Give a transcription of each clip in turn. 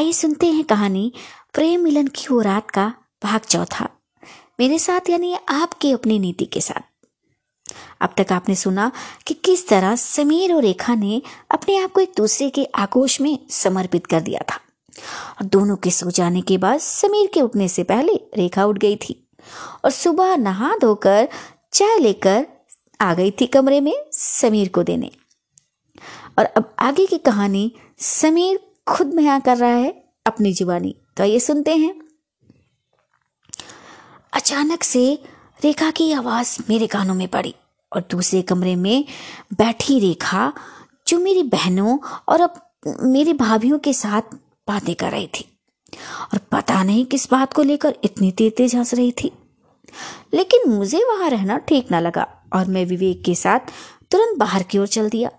आइए सुनते हैं कहानी प्रेम मिलन की वो रात का भाग चौथा। मेरे साथ यानी आपकी अपनी नीति के साथ। अब तक आपने सुना कि किस तरह समीर और रेखा ने अपने आप को एक दूसरे के आगोश में समर्पित कर दिया था। और दोनों के सो जाने के बाद समीर के उठने से पहले रेखा उठ गई थी और सुबह नहा धोकर चाय लेकर आ गई थी कमरे में समीर को देने। और अब आगे की कहानी समीर खुद बयां कर रहा है अपनी जुबानी। तो ये सुनते हैं। अचानक से रेखा की आवाज़ मेरे कानों में पड़ी और दूसरे कमरे में बैठी रेखा जो मेरी बहनों और अब मेरी भाभीियों के साथ बातें कर रही थी। और पता नहीं किस बात को लेकर इतनी तेज तेज हंस रही थी। लेकिन मुझे वहाँ रहना ठीक ना लगा और मैं विवेक के साथ तुरंत बाहर की ओर चल दिया।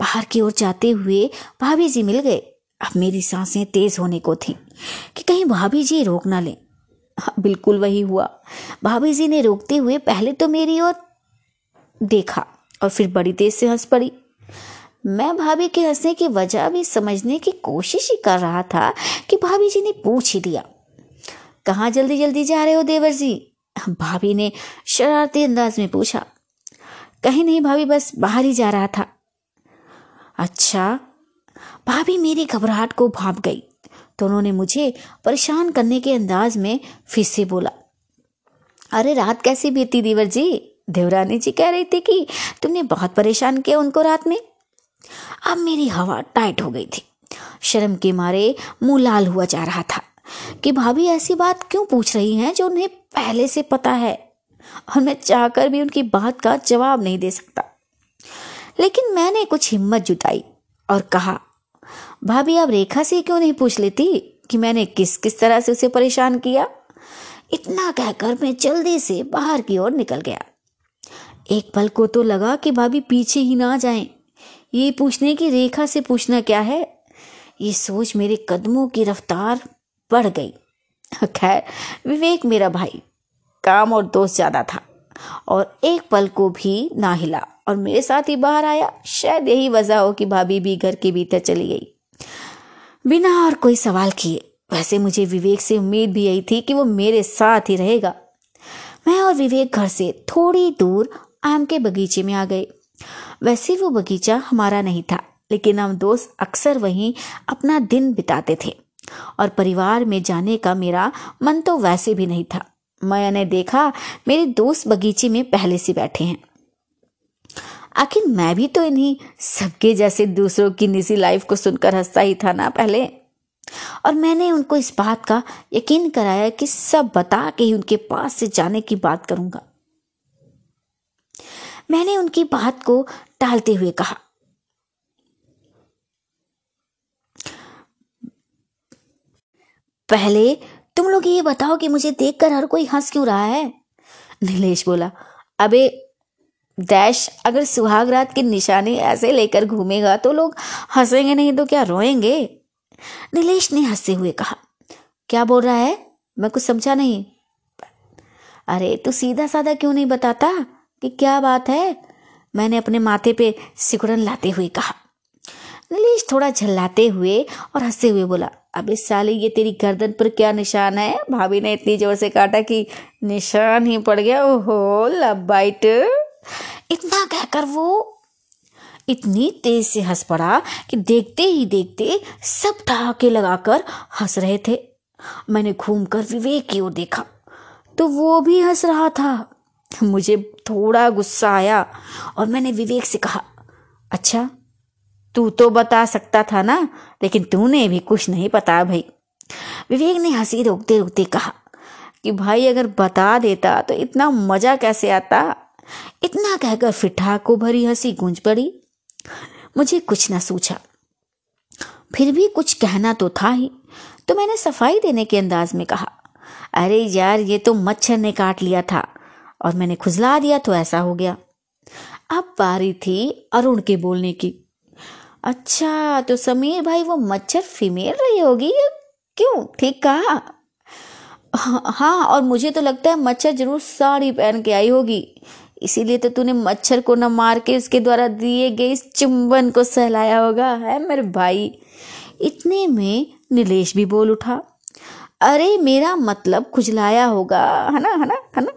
बाहर की ओर जाते हुए भाभी जी मिल गए। अब मेरी साँसें तेज होने को थी कि कहीं भाभी जी रोक ना लें। हाँ, बिल्कुल वही हुआ। भाभी जी ने रोकते हुए पहले तो मेरी ओर देखा और फिर बड़ी तेज से हंस पड़ी। मैं भाभी के हंसने की वजह भी समझने की कोशिश ही कर रहा था कि भाभी जी ने पूछ ही दिया। कहाँ जल्दी जल्दी जा रहे हो देवर जी? भाभी ने शरारती अंदाज में पूछा। कहीं नहीं भाभी बस बाहर ही जा रहा था। अच्छा भाभी मेरी घबराहट को भाप गई। तो उन्होंने मुझे परेशान करने के अंदाज में फिर से बोला, अरे, रात कैसी बीती देवर जी? देवरानी जी कह रही थी कि तुमने बहुत परेशान किया उनको रात में। अब मेरी हवा टाइट हो गई थी। शर्म के मारे मुँह लाल हुआ जा रहा था कि भाभी ऐसी बात क्यों पूछ रही हैं जो उन्हें पहले से पता है? और मैं चाहकर भी उनकी बात का जवाब नहीं दे सकता। लेकिन मैंने कुछ हिम्मत जुटाई और कहा भाभी, आप रेखा से क्यों नहीं पूछ लेती कि मैंने किस किस तरह से उसे परेशान किया? इतना कहकर मैं जल्दी से बाहर की ओर निकल गया। एक पल को तो लगा कि भाभी पीछे ही ना जाएँ। ये पूछने की रेखा से पूछना क्या है? ये सोच मेरे कदमों की रफ्तार बढ़ गई। खैर, विवेक मेरा भाई, काम और दोस्त ज़्यादा था और एक पल को भी ना हिला और मेरे साथ ही बाहर आया। शायद यही वजह हो कि भाभी भी घर के भीतर चली गई। बिना और कोई सवाल किए। वैसे मुझे विवेक से उम्मीद भी यही थी कि वो मेरे साथ ही रहेगा। मैं और विवेक घर से थोड़ी दूर आम के बगीचे में आ गए। वैसे वो बगीचा हमारा नहीं था, लेकिन हम दोस्त अक्सर वहीं अपना दिन बिताते थे। और परिवार में जाने का मेरा मन तो वैसे भी नहीं था। मैंने देखा, मेरे दोस्त बगीचे में पहले से बैठे हैं। आखिर मैं भी तो इन्हीं सबके जैसे दूसरों की निजी लाइफ को सुनकर हंसता ही था ना पहले। और मैंने उनको इस बात का यकीन कराया कि सब बता के ही उनके पास से जाने की बात करूँगा। मैंने उनकी बात को टालते हुए कहा, पहले तुम लोग ये बताओ कि मुझे देखकर हर कोई हंस क्यों रहा है? नीलेश बोला, अबे डैश, अगर सुहाग रात की निशानी ऐसे लेकर घूमेगा तो लोग हंसेंगे नहीं तो क्या रोएँगे? नीलेश ने हँसते हुए कहा, क्या बोल रहा है? मैं कुछ समझा नहीं। अरे, तू सीधा साधा क्यों नहीं बताता कि क्या बात है? मैंने अपने माथे पे सिकुड़न लाते हुए कहा। नीलेश थोड़ा झल्लाते हुए और हँसते हुए बोला, अब इस साले ये तेरी गर्दन पर क्या निशान है? भाभी ने इतनी ज़ोर से काटा कि निशान ही पड़ गया। ओहो लब बाइट इतना कहकर वो इतनी तेज से हंस पड़ा कि देखते ही देखते सब ठहाके लगाकर हंस रहे थे। मैंने घूमकर विवेक की ओर देखा तो वो भी हंस रहा था। मुझे थोड़ा गुस्सा आया और मैंने विवेक से कहा अच्छा तू तो बता सकता था ना, लेकिन तूने भी कुछ नहीं पता भाई। विवेक ने हँसी रोकते रोकते कहा कि, भाई, अगर बता देता तो इतना मज़ा कैसे आता? इतना कहकर फिर को भरी हँसी गूंज पड़ी। मुझे कुछ न सूझा। फिर भी कुछ कहना तो था ही तो मैंने सफ़ाई देने के अंदाज में कहा, अरे यार, ये तो मच्छर ने काट लिया था, और मैंने खुजला दिया तो ऐसा हो गया। अब बारी थी अरुण के बोलने की। अच्छा तो समीर भाई, वो मच्छर फीमेल रही होगी क्यों? ठीक कहा? हाँ और मुझे तो लगता है मच्छर ज़रूर साड़ी पहन के आई होगी। इसीलिए तो तूने मच्छर को न मार के उसके द्वारा दिए गए इस चुंबन को सहलाया होगा, है मेरे भाई? इतने में नीलेश भी बोल उठा, अरे, मेरा मतलब खुजलाया होगा, है ना है ना है ना?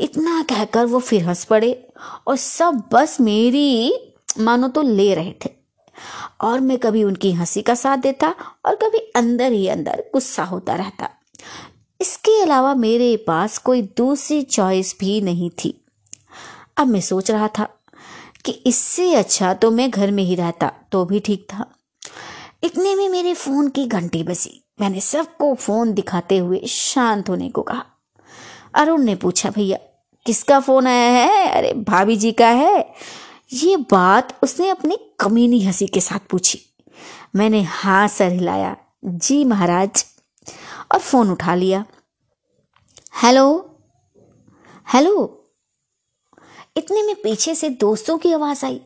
इतना कहकर वो फिर हंस पड़े और सब बस मेरी मानो तो ले रहे थे। और मैं कभी उनकी हँसी का साथ देता और कभी अंदर ही अंदर गुस्सा होता रहता। इसके अलावा मेरे पास कोई दूसरी चॉइस भी नहीं थी। अब मैं सोच रहा था कि इससे अच्छा तो मैं घर में ही रहता तो भी ठीक था। इतने में मेरे फ़ोन की घंटी बजी। मैंने सबको फ़ोन दिखाते हुए शांत होने को कहा। अरुण ने पूछा, भैया, किसका फ़ोन आया है? अरे, भाभी जी का है। ये बात उसने अपनी कमीनी हँसी के साथ पूछी। मैंने हाँ सर हिलाया, जी महाराज, और फ़ोन उठा लिया। Hello hello. इतने में पीछे से दोस्तों की आवाज़ आई।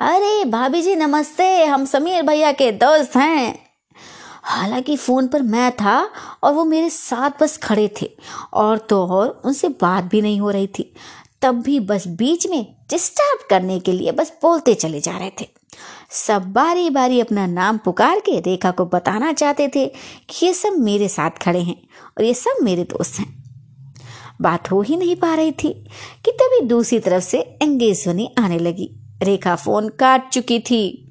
अरे भाभी जी, नमस्ते, हम समीर भैया के दोस्त हैं। हालाँकि फ़ोन पर मैं था और वो मेरे साथ बस खड़े थे और तो और उनसे बात भी नहीं हो रही थी। तब भी बस बीच में डिस्टर्ब करने के लिए बस बोलते चले जा रहे थे। सब बारी बारी अपना नाम पुकार के रेखा को बताना चाहते थे कि ये सब मेरे साथ खड़े हैं और ये सब मेरे दोस्त हैं। बात हो ही नहीं पा रही थी कि तभी दूसरी तरफ़ से एंगेज ध्वनि आने लगी। रेखा फ़ोन काट चुकी थी।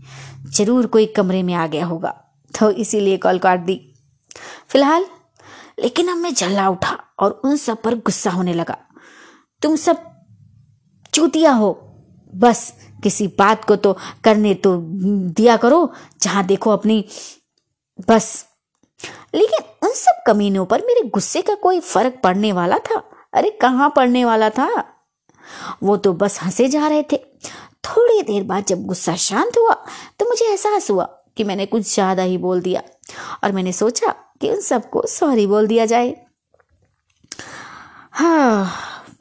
ज़रूर कोई कमरे में आ गया होगा तो इसीलिए कॉल काट दी। फ़िलहाल, लेकिन अब मैं जल्ला उठा और उन सब पर गुस्सा होने लगा। तुम सब चूतिया हो, बस किसी बात को तो करने तो दिया करो, जहाँ देखो अपनी, बस। लेकिन उन सब कमीनों पर मेरे गुस्से का कोई फ़र्क पड़ने वाला था? अरे कहाँ पढ़ने वाला था? वो तो बस हंसे जा रहे थे। थोड़ी देर बाद जब गुस्सा शांत हुआ तो मुझे एहसास हुआ कि मैंने कुछ ज़्यादा ही बोल दिया और मैंने सोचा कि उन सबको सॉरी बोल दिया जाए। हाँ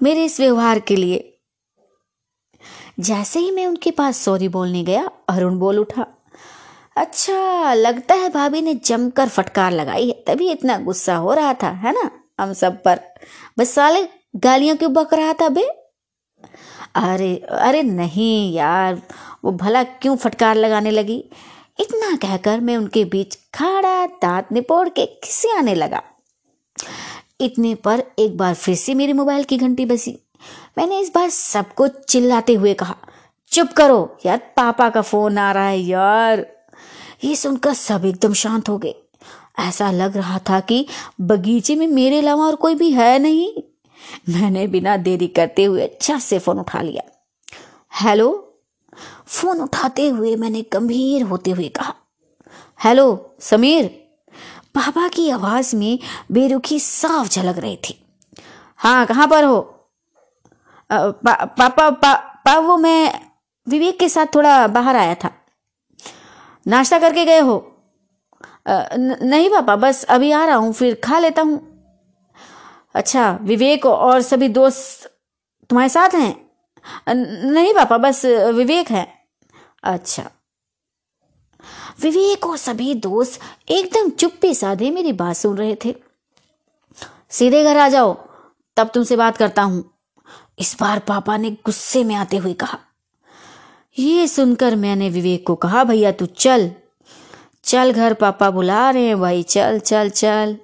मेरे इस व्यवहार के लिए। जैसे ही मैं उनके पास सॉरी बोलने गया अरुण बोल उठा अच्छा लगता है भाभी ने जमकर फटकार लगाई है, तभी इतना गुस्सा हो रहा था, है ना? हम सब पर। बस साले गालियाँ क्यों बक रहा था बे? अरे अरे नहीं यार, वो भला क्यों फटकार लगाने लगी? इतना कहकर मैं उनके बीच खड़ा दांत निपोड़ के खिसियाने लगा? इतने पर एक बार फिर से मेरे मोबाइल की घंटी बसी। मैंने इस बार सबको चिल्लाते हुए कहा, चुप करो, यार, पापा का फ़ोन आ रहा है, यार। ये सुनकर सब एकदम शांत हो गए। ऐसा लग रहा था कि बगीचे में मेरे अलावा और कोई भी है नहीं। मैंने बिना देरी करते हुए अच्छा से फ़ोन उठा लिया। हेलो? फ़ोन उठाते हुए मैंने गंभीर होते हुए कहा। हेलो समीर? पापा की आवाज़ में बेरुखी साफ़ झलक रही थी। हाँ कहाँ पर हो? पा, पापा पा, पा वो मैं विवेक के साथ थोड़ा बाहर आया था। नाश्ता करके गए हो? नहीं पापा, बस अभी आ रहा हूँ, फिर खा लेता हूँ। अच्छा विवेक और सभी दोस्त तुम्हारे साथ हैं? नहीं पापा, बस विवेक है। अच्छा। विवेक और सभी दोस्त एकदम चुप्पी साधे मेरी बात सुन रहे थे। सीधे घर आ जाओ, तब तुमसे बात करता हूँ। इस बार पापा ने गुस्से में आते हुए कहा यह सुनकर मैंने विवेक को कहा, भैया तू चल चल घर, पापा बुला रहे हैं, भाई, चल चल चल।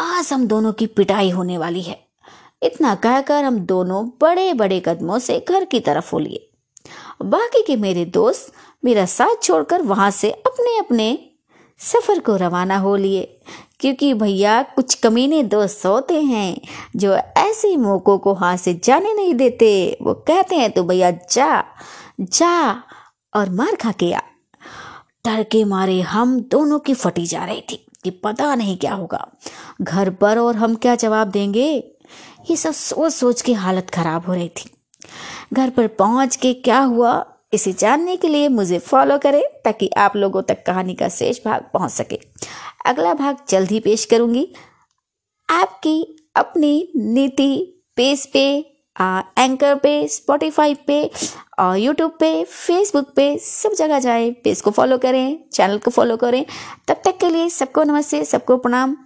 आज हम दोनों की पिटाई होने वाली है। इतना कहकर हम दोनों बड़े बड़े कदमों से घर की तरफ़ हो लिए बाकी के मेरे दोस्त मेरा साथ छोड़कर वहाँ से अपने अपने सफ़र को रवाना हो लिए। क्योंकि भैया, कुछ कमीने दोस्त होते हैं, जो ऐसे मौकों को हाथ से जाने नहीं देते। वो कहते हैं तो भैया, जा जा और मार खा के आ। डर के मारे हम दोनों की फटी जा रही थी कि पता नहीं क्या होगा। घर पर और हम क्या जवाब देंगे? ये सब सोच सोच के हालत खराब हो रही थी। घर पर पहुँच के क्या हुआ, इसे जानने के लिए मुझे फॉलो करें ताकि आप लोगों तक कहानी का शेष भाग पहुँच सके। अगला भाग जल्द ही पेश करूँगी। आपकी अपनी नीति पेज पे एंकर पे स्पॉटिफाई पे और यूट्यूब पे फेसबुक पे सब जगह जाए, पेज को फॉलो करें चैनल को फॉलो करें। तब तक के लिए सबको नमस्ते, सबको प्रणाम।